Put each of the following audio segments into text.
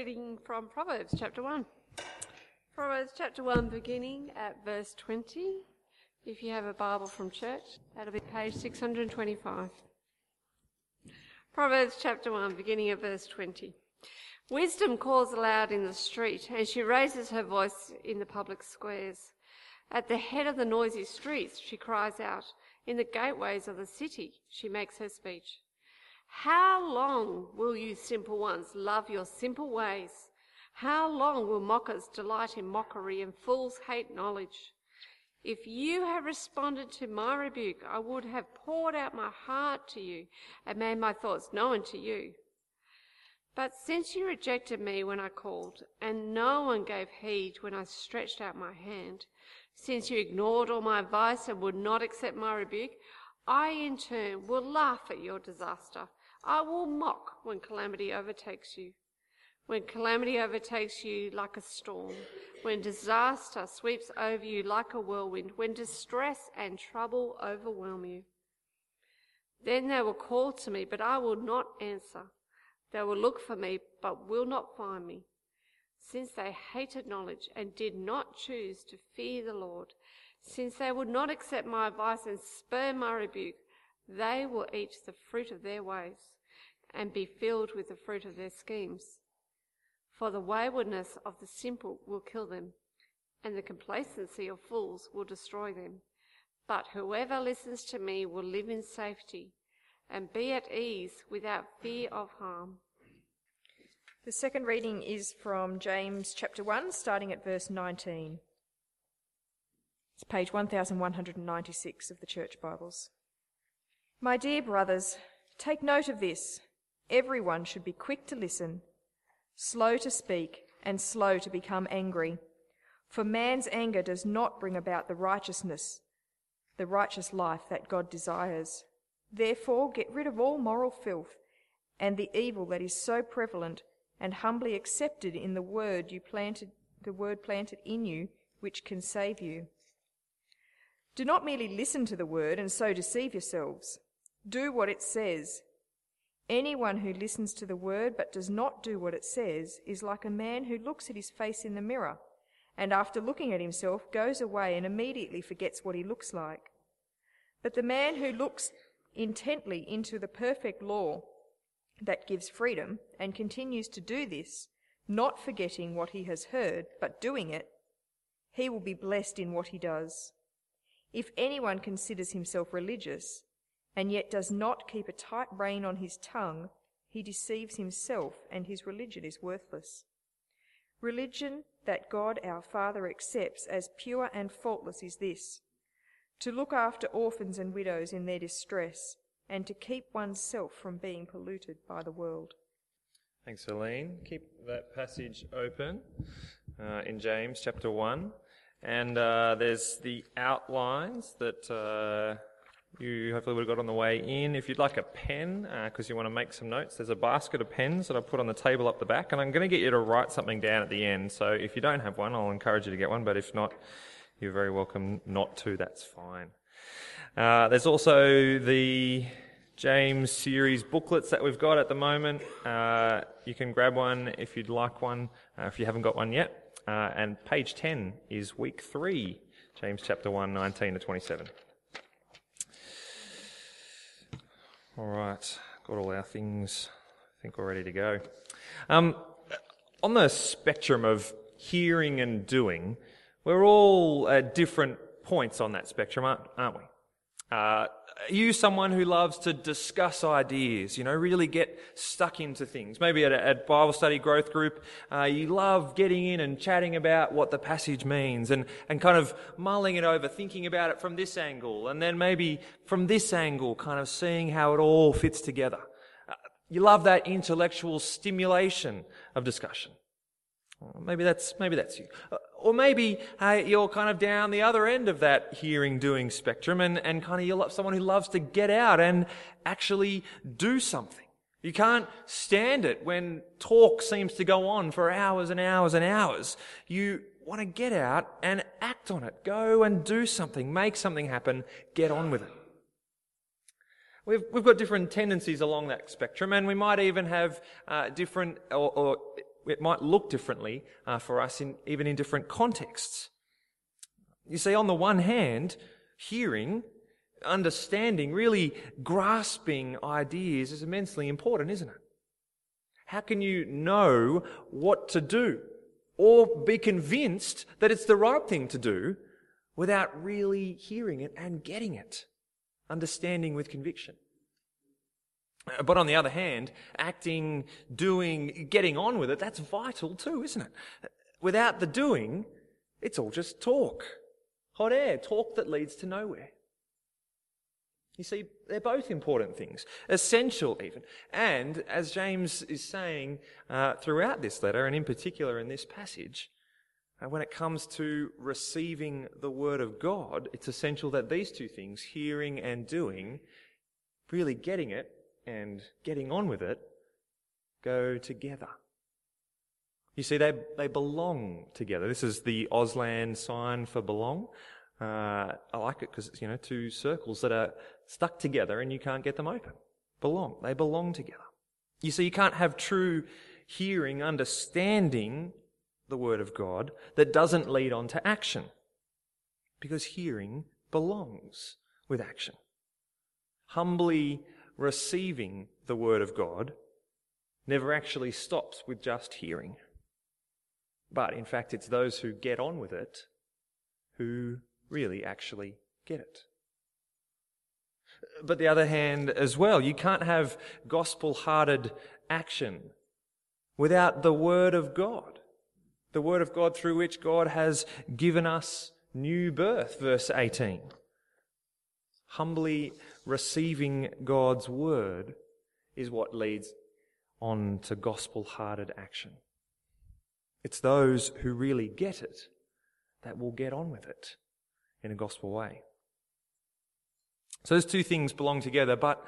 reading from Proverbs chapter 1. Proverbs chapter 1, beginning at verse 20. If you have a Bible from church, that'll be page 625. Proverbs chapter 1, beginning at verse 20. Wisdom calls aloud in the street, and she raises her voice in the public squares. At the head of the noisy streets, she cries out. In the gateways of the city, she makes her speech. How long will you simple ones love your simple ways? How long will mockers delight in mockery and fools hate knowledge? If you had responded to my rebuke, I would have poured out my heart to you and made my thoughts known to you. But since you rejected me when I called, and no one gave heed when I stretched out my hand, since you ignored all my advice and would not accept my rebuke, I in turn will laugh at your disaster. I will mock when calamity overtakes you when calamity overtakes you like a storm, when disaster sweeps over you like a whirlwind, when distress and trouble overwhelm you. Then they will call to me, but I will not answer. They will look for me, but will not find me. Since they hated knowledge and did not choose to fear the Lord, since they would not accept my advice and spurn my rebuke, they will eat the fruit of their ways and be filled with the fruit of their schemes. For the waywardness of the simple will kill them, and the complacency of fools will destroy them. But whoever listens to me will live in safety and be at ease without fear of harm. The second reading is from James chapter 1, starting at verse 19. It's page 1196 of the Church Bibles. My dear brothers, take note of this. Everyone should be quick to listen slow to speak, and slow to become angry. For man's anger does not bring about the righteousness, the righteous life that God desires. Therefore, get rid of all moral filth and the evil that is so prevalent, and humbly accepted in the word you planted, the word planted in you, which can save you. Do not merely listen to the word and so deceive yourselves. Do what it says Anyone who listens to the word but does not do what it says is like a man who looks at his face in the mirror and after looking at himself goes away and immediately forgets what he looks like. But the man who looks intently into the perfect law that gives freedom and continues to do this, not forgetting what he has heard, but doing it, he will be blessed in what he does. If anyone considers himself religious and yet does not keep a tight rein on his tongue, he deceives himself and his religion is worthless. Religion that God our Father accepts as pure and faultless is this to look after orphans and widows in their distress and to keep oneself from being polluted by the world. Thanks, Helene. Keep that passage open uh, in James chapter 1. And uh, there's the outlines that. Uh, you hopefully would have got on the way in. If you'd like a pen, because uh, you want to make some notes, there's a basket of pens that I put on the table up the back, and I'm going to get you to write something down at the end. So if you don't have one, I'll encourage you to get one, but if not, you're very welcome not to. That's fine. Uh, there's also the James series booklets that we've got at the moment. Uh, you can grab one if you'd like one, uh, if you haven't got one yet. Uh, and page 10 is week 3, James chapter 1, 19 to 27. All right, got all our things, I think we're ready to go. Um, on the spectrum of hearing and doing, we're all at different points on that spectrum, aren't, aren't we? Uh, are you someone who loves to discuss ideas, you know, really get stuck into things? Maybe at a Bible study growth group, uh, you love getting in and chatting about what the passage means and, and kind of mulling it over, thinking about it from this angle, and then maybe from this angle, kind of seeing how it all fits together. Uh, you love that intellectual stimulation of discussion. Maybe that's, maybe that's you. Uh, or maybe uh, you're kind of down the other end of that hearing doing spectrum and, and kind of you're someone who loves to get out and actually do something. You can't stand it when talk seems to go on for hours and hours and hours. You want to get out and act on it. Go and do something. Make something happen. Get on with it. We've, we've got different tendencies along that spectrum, and we might even have uh, different or, or it might look differently uh, for us, in, even in different contexts. You see, on the one hand, hearing, understanding, really grasping ideas is immensely important, isn't it? How can you know what to do or be convinced that it's the right thing to do without really hearing it and getting it, understanding with conviction? But on the other hand, acting, doing, getting on with it, that's vital too, isn't it? Without the doing, it's all just talk. Hot air, talk that leads to nowhere. You see, they're both important things, essential even. And as James is saying uh, throughout this letter, and in particular in this passage, uh, when it comes to receiving the Word of God, it's essential that these two things, hearing and doing, really getting it and getting on with it, go together. You see, they, they belong together. This is the Auslan sign for belong. Uh, I like it because it's, you know, two circles that are stuck together and you can't get them open. Belong. They belong together. You see, you can't have true hearing, understanding the Word of God that doesn't lead on to action. Because hearing belongs with action. Humbly receiving the Word of God never actually stops with just hearing. But in fact, it's those who get on with it who really actually get it. But the other hand as well, you can't have gospel hearted action without the Word of God. The Word of God through which God has given us new birth, verse 18. Humbly receiving God's Word is what leads on to gospel hearted action. It's those who really get it that will get on with it in a gospel way. So those two things belong together, but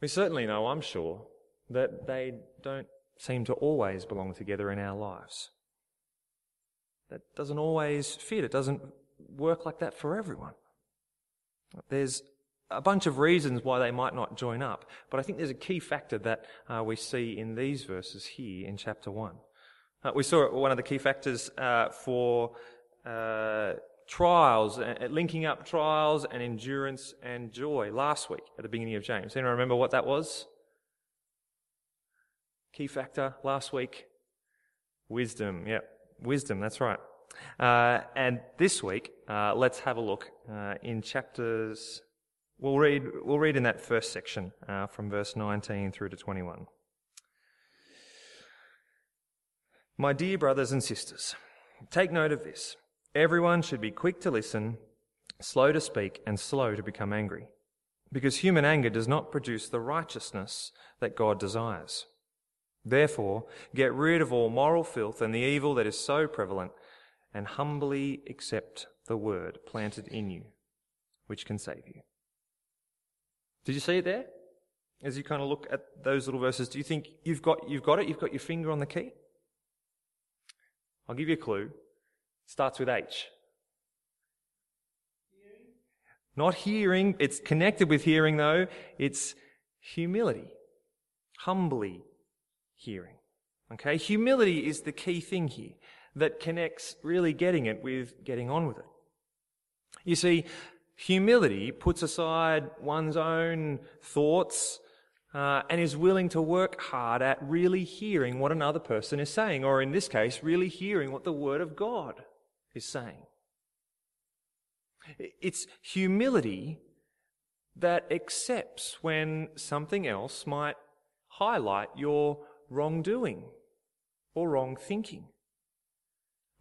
we certainly know, I'm sure, that they don't seem to always belong together in our lives. That doesn't always fit. It doesn't work like that for everyone. There's a bunch of reasons why they might not join up, but I think there's a key factor that uh, we see in these verses here in chapter 1. Uh, we saw one of the key factors uh, for uh, trials, uh, linking up trials and endurance and joy last week at the beginning of James. Anyone remember what that was? Key factor last week? Wisdom. Yep, wisdom, that's right. Uh, and this week, let's have a look in chapters We'll read, we'll read in that first section uh, from verse 19 through to 21. My dear brothers and sisters, take note of this. Everyone should be quick to listen, slow to speak, and slow to become angry, because human anger does not produce the righteousness that God desires. Therefore, get rid of all moral filth and the evil that is so prevalent, and humbly accept the word planted in you, which can save you. Did you see it there? As you kind of look at those little verses, do you think you've got, you've got it? You've got your finger on the key? I'll give you a clue. It starts with H. Hearing. Not hearing. It's connected with hearing though. It's humility. Humbly hearing. Okay? Humility is the key thing here that connects really getting it with getting on with it. You see, humility puts aside one's own thoughts uh, and is willing to work hard at really hearing what another person is saying, or in this case, really hearing what the Word of God is saying. It's humility that accepts when something else might highlight your wrongdoing or wrong thinking,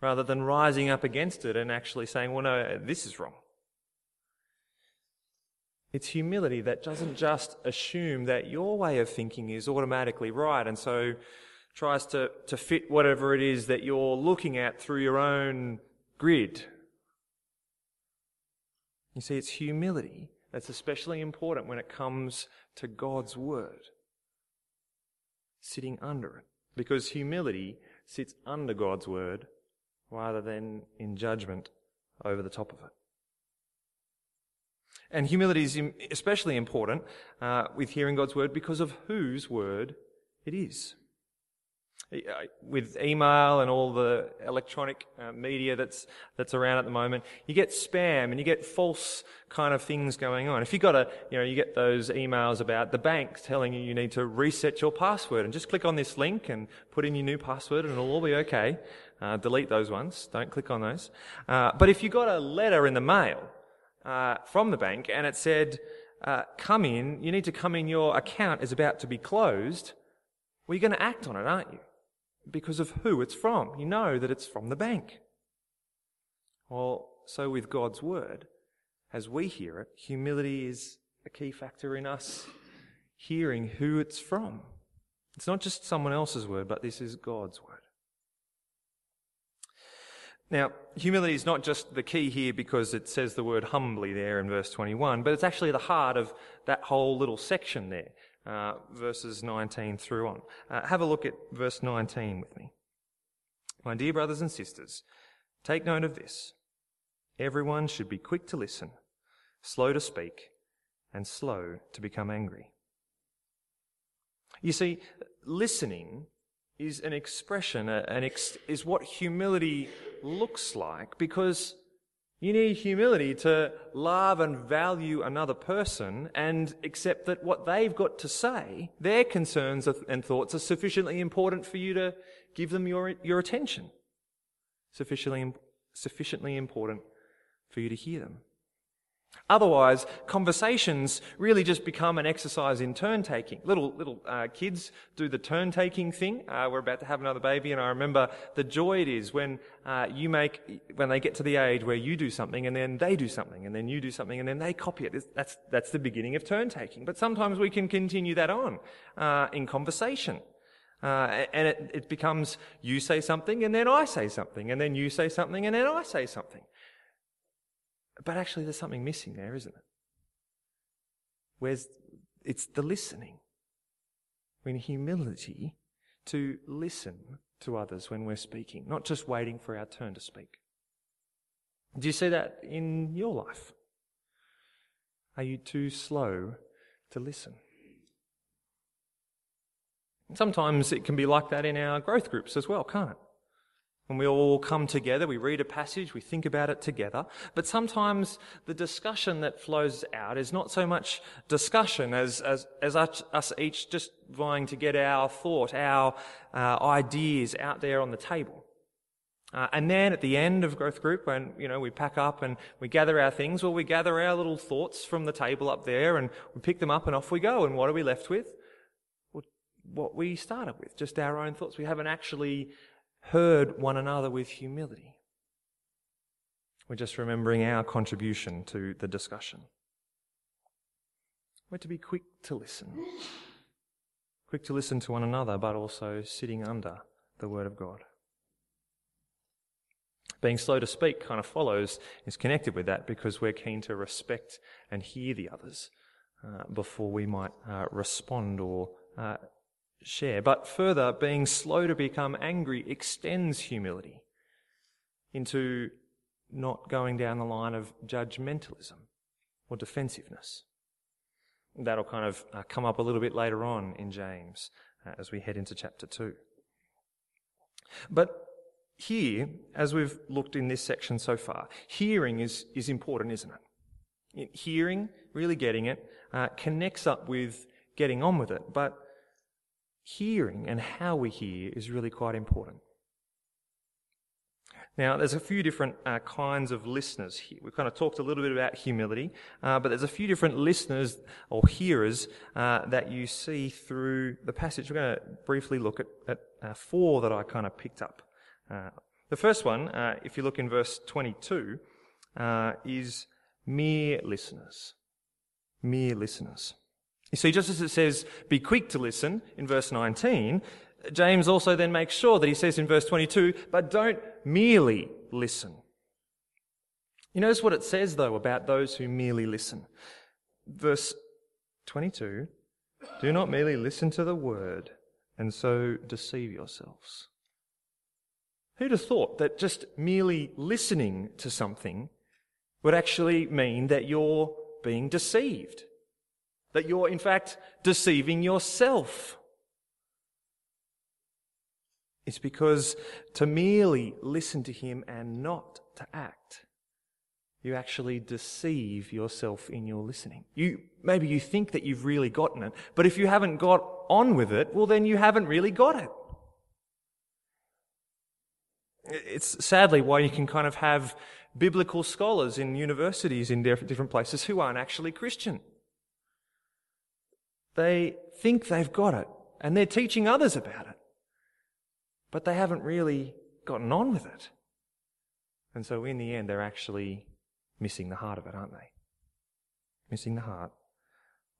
rather than rising up against it and actually saying, well, no, this is wrong. It's humility that doesn't just assume that your way of thinking is automatically right and so tries to, to fit whatever it is that you're looking at through your own grid. You see, it's humility that's especially important when it comes to God's Word. Sitting under it. Because humility sits under God's Word rather than in judgment over the top of it. And humility is especially important uh, with hearing God's word because of whose word it is. with email and all the electronic uh, media that's that's around at the moment, you get spam and you get false kind of things going on. If you got a, you know, you get those emails about the bank telling you you need to reset your password and just click on this link and put in your new password and it'll all be okay. Uh, delete those ones. Don't click on those. Uh, but if you got a letter in the mail uh, from the bank and it said, uh, "Come in, you need to come in. Your account is about to be closed." Well, you're going to act on it, aren't you? because of who it's from. You know that it's from the bank. Well, so with God's word, as we hear it, humility is a key factor in us hearing who it's from. It's not just someone else's word, but this is God's word. Now, humility is not just the key here because it says the word humbly there in verse 21, but it's actually the heart of that whole little section there uh, verses 19 through on. Uh, have a look at verse 19 with me. My dear brothers and sisters, take note of this. Everyone should be quick to listen, slow to speak, and slow to become angry. You see, listening is an expression, an ex- is what humility looks like because you need humility to love and value another person and accept that what they've got to say, their concerns and thoughts are sufficiently important for you to give them your, your attention. Sufficiently, sufficiently important for you to hear them. Otherwise, conversations really just become an exercise in turn taking. Little little uh, kids do the turn taking thing. Uh, we're about to have another baby, and I remember the joy it is when uh, you make when they get to the age where you do something and then they do something and then you do something and then they copy it. That's that's the beginning of turn taking. But sometimes we can continue that on uh, in conversation. Uh, and it, it becomes you say something and then I say something and then you say something and then I say something. But actually, there's something missing there, isn't it? Where's it's the listening. In humility to listen to others when we're speaking, not just waiting for our turn to speak. Do you see that in your life? Are you too slow to listen? Sometimes it can be like that in our growth groups as well, can't it? When we all come together, we read a passage, we think about it together. But sometimes the discussion that flows out is not so much discussion as, as, as us each just vying to get our thought, our uh, ideas out there on the table. Uh, and then at the end of growth group, when you know we pack up and we gather our things, well, we gather our little thoughts from the table up there, and we pick them up, and off we go. And what are we left with? Well, what we started with, just our own thoughts. We haven't actually heard one another with humility. We're just remembering our contribution to the discussion. We're to be quick to listen. Quick to listen to one another, but also sitting under the Word of God. Being slow to speak kind of follows, is connected with that because we're keen to respect and hear the others uh, before we might uh, respond or uh, share. But further, being slow to become angry extends humility into not going down the line of judgmentalism or defensiveness. That'll kind of uh, come up a little bit later on in James uh, as we head into chapter 2. But here, as we've looked in this section so far, hearing is, is important, isn't it? Hearing, really getting it, uh, connects up with getting on with it. But hearing and how we hear is really quite important. Now, there's a few different uh, kinds of listeners here. We've kind of talked a little bit about humility, uh, but there's a few different listeners or hearers uh, that you see through the passage. We're going to briefly look at, at uh, four that I kind of picked up. Uh, the first one, uh, if you look in verse 22, is mere listeners. Mere listeners. You see, just as it says, be quick to listen in verse 19, James also then makes sure that he says in verse 22, but don't merely listen. You notice what it says, though, about those who merely listen. Verse 22 Do not merely listen to the word and so deceive yourselves. Who'd have thought that just merely listening to something would actually mean that you're being deceived? That you're in fact deceiving yourself. It's because to merely listen to him and not to act, you actually deceive yourself in your listening. You, maybe you think that you've really gotten it, but if you haven't got on with it, well then you haven't really got it. It's sadly why you can kind of have biblical scholars in universities in different places who aren't actually Christian. They think they've got it and they're teaching others about it, but they haven't really gotten on with it. And so in the end, they're actually missing the heart of it, aren't they? Missing the heart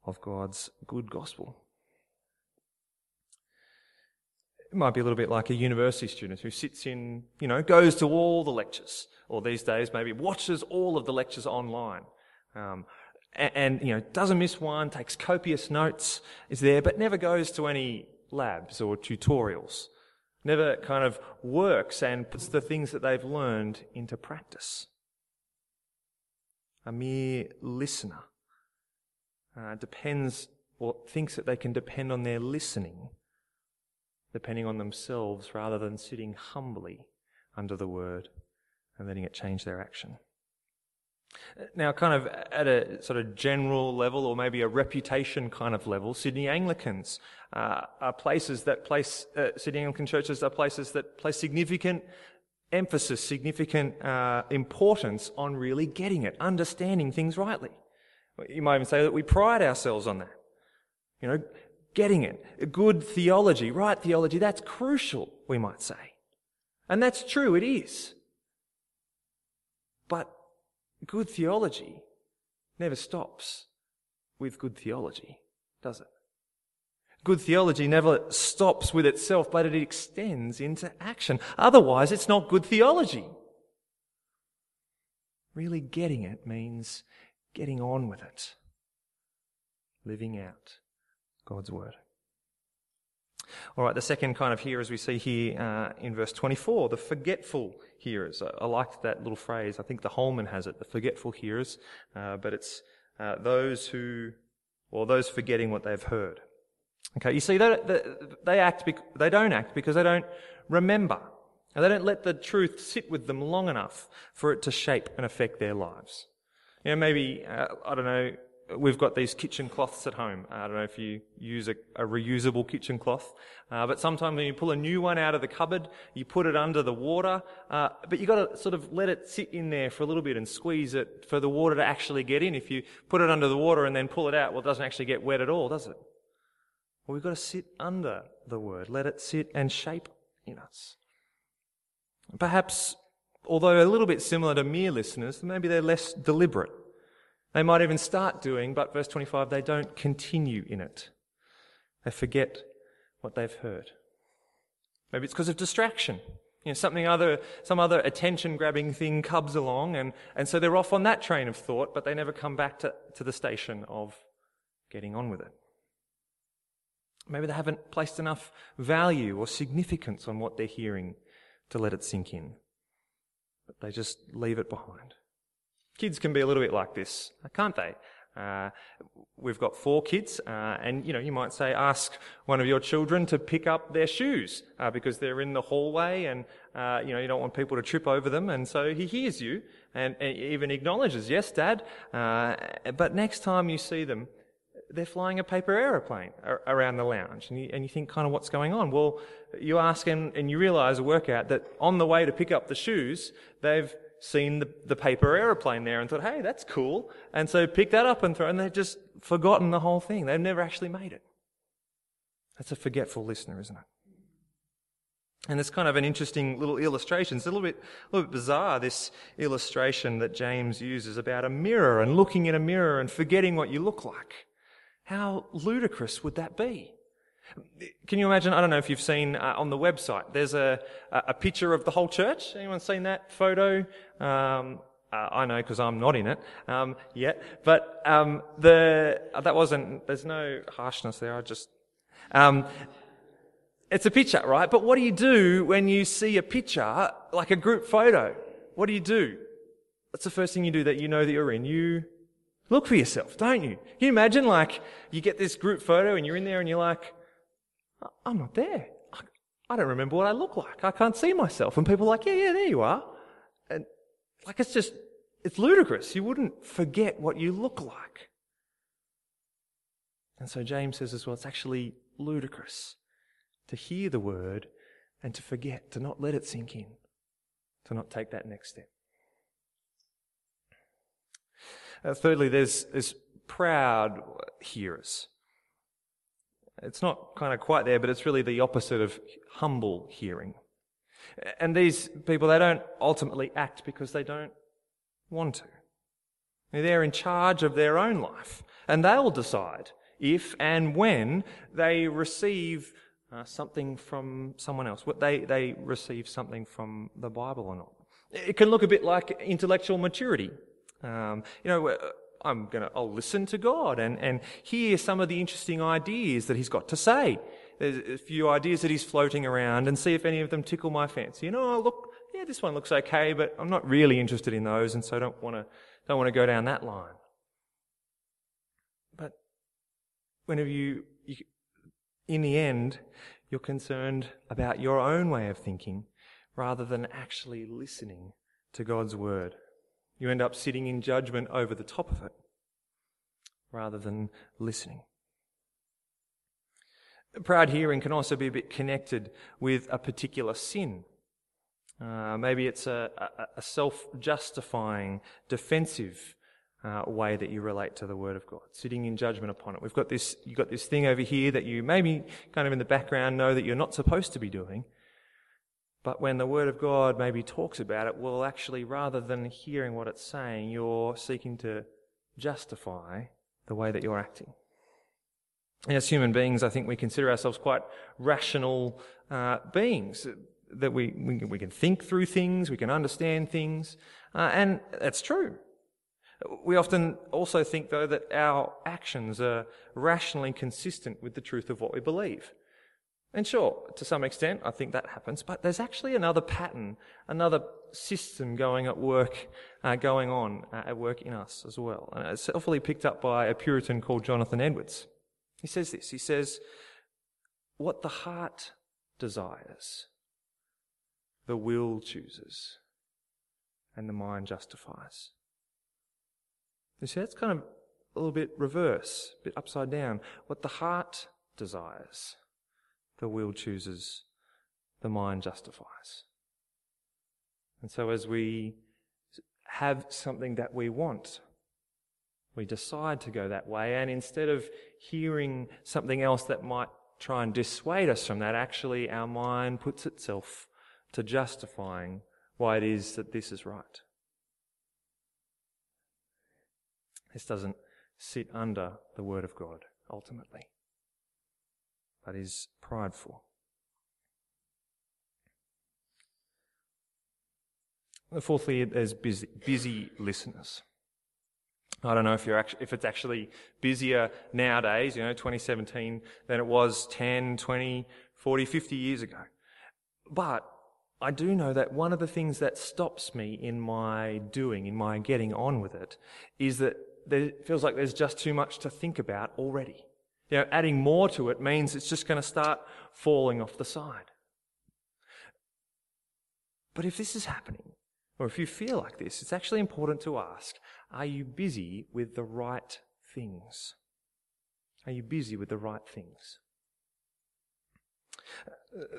of God's good gospel. It might be a little bit like a university student who sits in, you know, goes to all the lectures, or these days maybe watches all of the lectures online. Um, and, and, you know, doesn't miss one, takes copious notes, is there, but never goes to any labs or tutorials. Never kind of works and puts the things that they've learned into practice. A mere listener uh, depends or thinks that they can depend on their listening, depending on themselves rather than sitting humbly under the word and letting it change their action. Now, kind of at a sort of general level, or maybe a reputation kind of level, Sydney Anglicans uh, are places that place, uh, Sydney Anglican churches are places that place significant emphasis, significant uh, importance on really getting it, understanding things rightly. You might even say that we pride ourselves on that. You know, getting it. Good theology, right theology, that's crucial, we might say. And that's true, it is. But good theology never stops with good theology, does it? Good theology never stops with itself, but it extends into action. Otherwise, it's not good theology. Really getting it means getting on with it, living out God's word. All right, the second kind of hearers we see here uh, in verse 24, the forgetful hearers. I, I like that little phrase. I think the Holman has it, the forgetful hearers, uh, but it's uh, those who, or those forgetting what they've heard. Okay, you see, they, they, they act, they don't act because they don't remember. And they don't let the truth sit with them long enough for it to shape and affect their lives. You know, maybe, uh, I don't know, we've got these kitchen cloths at home. I don't know if you use a, a reusable kitchen cloth, uh, but sometimes when you pull a new one out of the cupboard, you put it under the water, uh, but you've got to sort of let it sit in there for a little bit and squeeze it for the water to actually get in. If you put it under the water and then pull it out, well, it doesn't actually get wet at all, does it? Well, we've got to sit under the word, let it sit and shape in us. Perhaps, although a little bit similar to mere listeners, maybe they're less deliberate. They might even start doing, but verse 25, they don't continue in it. They forget what they've heard. Maybe it's because of distraction. You know, something other, some other attention grabbing thing comes along and, and so they're off on that train of thought, but they never come back to, to the station of getting on with it. Maybe they haven't placed enough value or significance on what they're hearing to let it sink in. But they just leave it behind. Kids can be a little bit like this, can't they? Uh, we've got four kids, uh, and you know you might say ask one of your children to pick up their shoes uh, because they're in the hallway, and uh, you know you don't want people to trip over them, and so he hears you and, and even acknowledges, "Yes, Dad." Uh, but next time you see them, they're flying a paper aeroplane around the lounge, and you, and you think, kind of, what's going on? Well, you ask and, and you realise, work out that on the way to pick up the shoes, they've seen the, the paper aeroplane there and thought, hey, that's cool. And so picked that up and throw, and they've just forgotten the whole thing. They've never actually made it. That's a forgetful listener, isn't it? And it's kind of an interesting little illustration. It's a little bit, a little bit bizarre, this illustration that James uses about a mirror and looking in a mirror and forgetting what you look like. How ludicrous would that be? Can you imagine? I don't know if you've seen uh, on the website. There's a a picture of the whole church. Anyone seen that photo? Um, uh, I know because I'm not in it um, yet. But um, the uh, that wasn't. There's no harshness there. I just. Um, it's a picture, right? But what do you do when you see a picture like a group photo? What do you do? What's the first thing you do that you know that you're in? You look for yourself, don't you? Can you imagine like you get this group photo and you're in there and you're like, I'm not there. I don't remember what I look like. I can't see myself. And people are like, yeah, yeah, there you are. And like, it's just, it's ludicrous. You wouldn't forget what you look like. And so James says as well, it's actually ludicrous to hear the word and to forget, to not let it sink in, to not take that next step. Uh, thirdly, there's, there's proud hearers. It's not kind of quite there, but it's really the opposite of humble hearing. And these people, they don't ultimately act because they don't want to. They're in charge of their own life, and they'll decide if and when they receive uh, something from someone else, what they, they receive something from the Bible or not. It can look a bit like intellectual maturity. Um, you know, I'm gonna, I'll listen to God and, and hear some of the interesting ideas that He's got to say. There's a few ideas that He's floating around and see if any of them tickle my fancy. You know, I look, yeah, this one looks okay, but I'm not really interested in those, and so don't want to, don't want to go down that line. But whenever you, you, in the end, you're concerned about your own way of thinking rather than actually listening to God's word. You end up sitting in judgment over the top of it rather than listening. Proud hearing can also be a bit connected with a particular sin. Uh, maybe it's a, a, self justifying, defensive uh, way that you relate to the Word of God, sitting in judgment upon it. We've got this, you've got this thing over here that you maybe kind of in the background know that you're not supposed to be doing, but when the Word of God maybe talks about it, well, actually, rather than hearing what it's saying, you're seeking to justify the way that you're acting. As human beings, I think we consider ourselves quite rational uh, beings. That we, we, we, can think through things, we can understand things, uh, and that's true. We often also think, though, that our actions are rationally consistent with the truth of what we believe. And sure, to some extent, I think that happens, but there's actually another pattern, another system going at work, uh, going on uh, at work in us as well. And it's helpfully picked up by a Puritan called Jonathan Edwards. He says this. He says, what the heart desires, the will chooses, and the mind justifies. You see, that's kind of a little bit reverse, a bit upside down. What the heart desires, the will chooses, the mind justifies. And so as we have something that we want, we decide to go that way, and instead of hearing something else that might try and dissuade us from that, actually our mind puts itself to justifying why it is that this is right. This doesn't sit under the Word of God, ultimately but is prideful. Fourthly, there's busy, busy listeners. I don't know if you're actually, if it's actually busier nowadays, you know, 2017 than it was 10, 20, 40, 50 years ago. But I do know that one of the things that stops me in my doing, in my getting on with it, is that it feels like there's just too much to think about already. You know, adding more to it means it's just going to start falling off the side. But if this is happening, or if you feel like this, it's actually important to ask are you busy with the right things? Are you busy with the right things?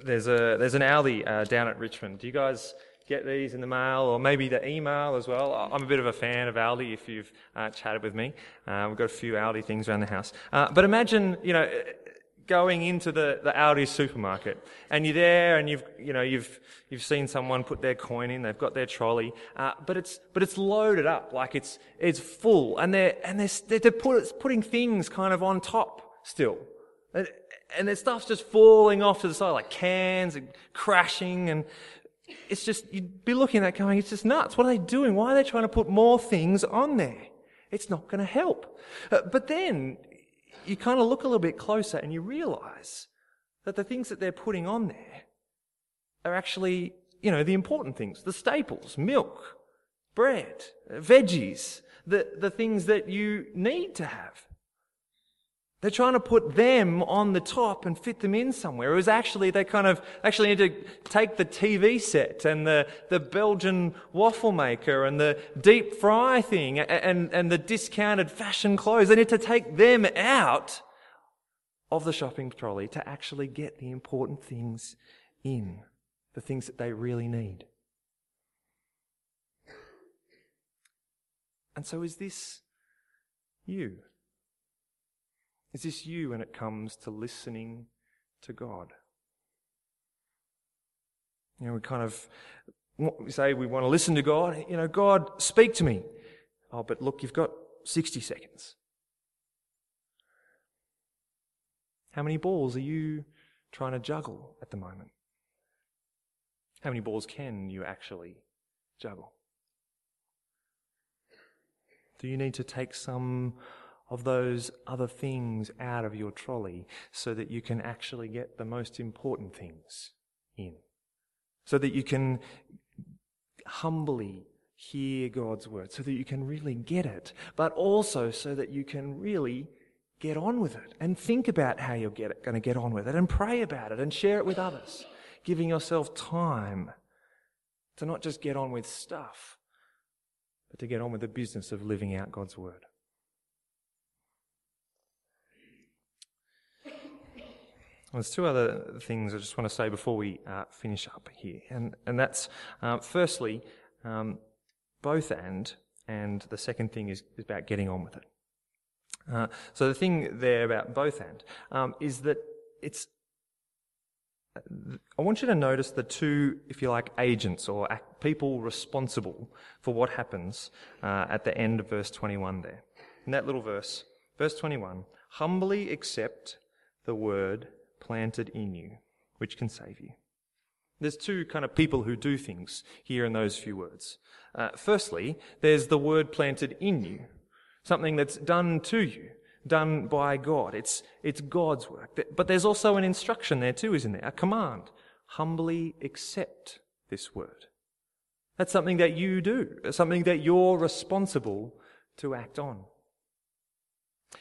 There's, a, there's an Aldi uh, down at Richmond. Do you guys get these in the mail or maybe the email as well. I'm a bit of a fan of Aldi if you've uh, chatted with me. Uh, we've got a few Aldi things around the house. Uh, but imagine, you know, going into the, the Aldi supermarket and you're there and you've, you know, you've, you've seen someone put their coin in, they've got their trolley, uh, but it's, but it's loaded up, like it's, it's full and they're, and they're, they're put, putting things kind of on top still. And their stuff's just falling off to the side, like cans and crashing and, it's just, you'd be looking at that going, it's just nuts. What are they doing? Why are they trying to put more things on there? It's not going to help. Uh, but then you kind of look a little bit closer and you realize that the things that they're putting on there are actually, you know, the important things, the staples, milk, bread, veggies, the, the things that you need to have. They're trying to put them on the top and fit them in somewhere. It was actually, they kind of actually need to take the TV set and the, the Belgian waffle maker and the deep fry thing and, and, and the discounted fashion clothes. They need to take them out of the shopping trolley to actually get the important things in, the things that they really need. And so is this you? Is this you when it comes to listening to God? You know, we kind of we say we want to listen to God. You know, God, speak to me. Oh, but look, you've got 60 seconds. How many balls are you trying to juggle at the moment? How many balls can you actually juggle? Do you need to take some of those other things out of your trolley so that you can actually get the most important things in. So that you can humbly hear God's word, so that you can really get it, but also so that you can really get on with it and think about how you're going to get on with it and pray about it and share it with others, giving yourself time to not just get on with stuff, but to get on with the business of living out God's word. There's two other things I just want to say before we uh, finish up here, and and that's uh, firstly um, both and, and the second thing is, is about getting on with it. Uh, so the thing there about both and um, is that it's. I want you to notice the two, if you like, agents or people responsible for what happens uh, at the end of verse 21 there. In that little verse, verse 21, humbly accept the word planted in you, which can save you. There's two kind of people who do things here in those few words. Uh, firstly, there's the word planted in you, something that's done to you, done by God. It's, it's God's work. But there's also an instruction there too, isn't there? A command. Humbly accept this word. That's something that you do, something that you're responsible to act on.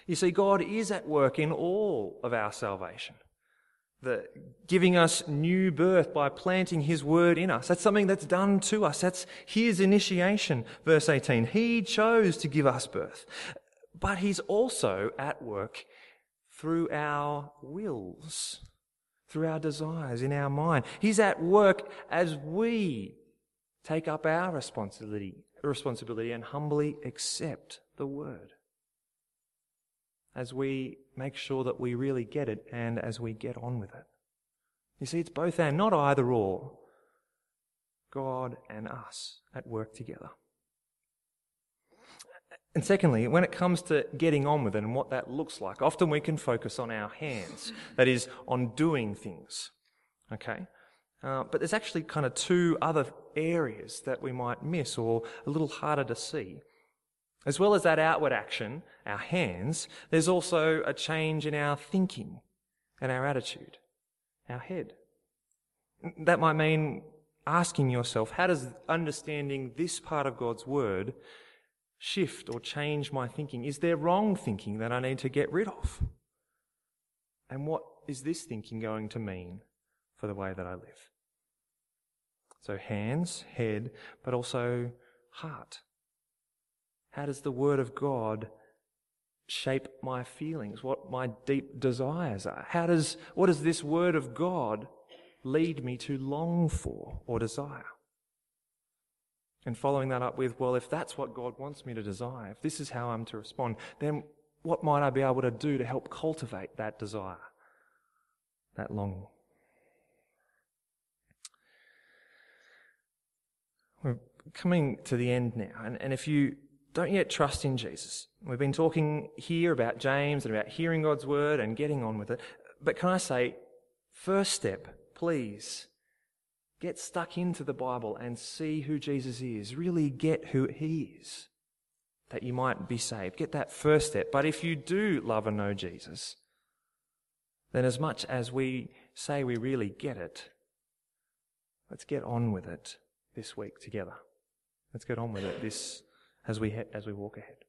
You see, God is at work in all of our salvation the giving us new birth by planting his word in us. That's something that's done to us. That's his initiation. Verse 18. He chose to give us birth, but he's also at work through our wills, through our desires in our mind. He's at work as we take up our responsibility, responsibility and humbly accept the word as we make sure that we really get it and as we get on with it. You see, it's both and, not either or. God and us at work together. And secondly, when it comes to getting on with it and what that looks like, often we can focus on our hands, that is, on doing things. Okay? Uh, but there's actually kind of two other areas that we might miss or a little harder to see. As well as that outward action, our hands, there's also a change in our thinking and our attitude, our head. That might mean asking yourself, how does understanding this part of God's Word shift or change my thinking? Is there wrong thinking that I need to get rid of? And what is this thinking going to mean for the way that I live? So, hands, head, but also heart. How does the Word of God shape my feelings, what my deep desires are? How does, what does this Word of God lead me to long for or desire? And following that up with, well, if that's what God wants me to desire, if this is how I'm to respond, then what might I be able to do to help cultivate that desire, that longing? We're coming to the end now, and, and if you don't yet trust in Jesus. We've been talking here about James and about hearing God's word and getting on with it. But can I say, first step, please, get stuck into the Bible and see who Jesus is. Really get who he is, that you might be saved. Get that first step. But if you do love and know Jesus, then as much as we say we really get it, let's get on with it this week together. Let's get on with it this as we, as we walk ahead.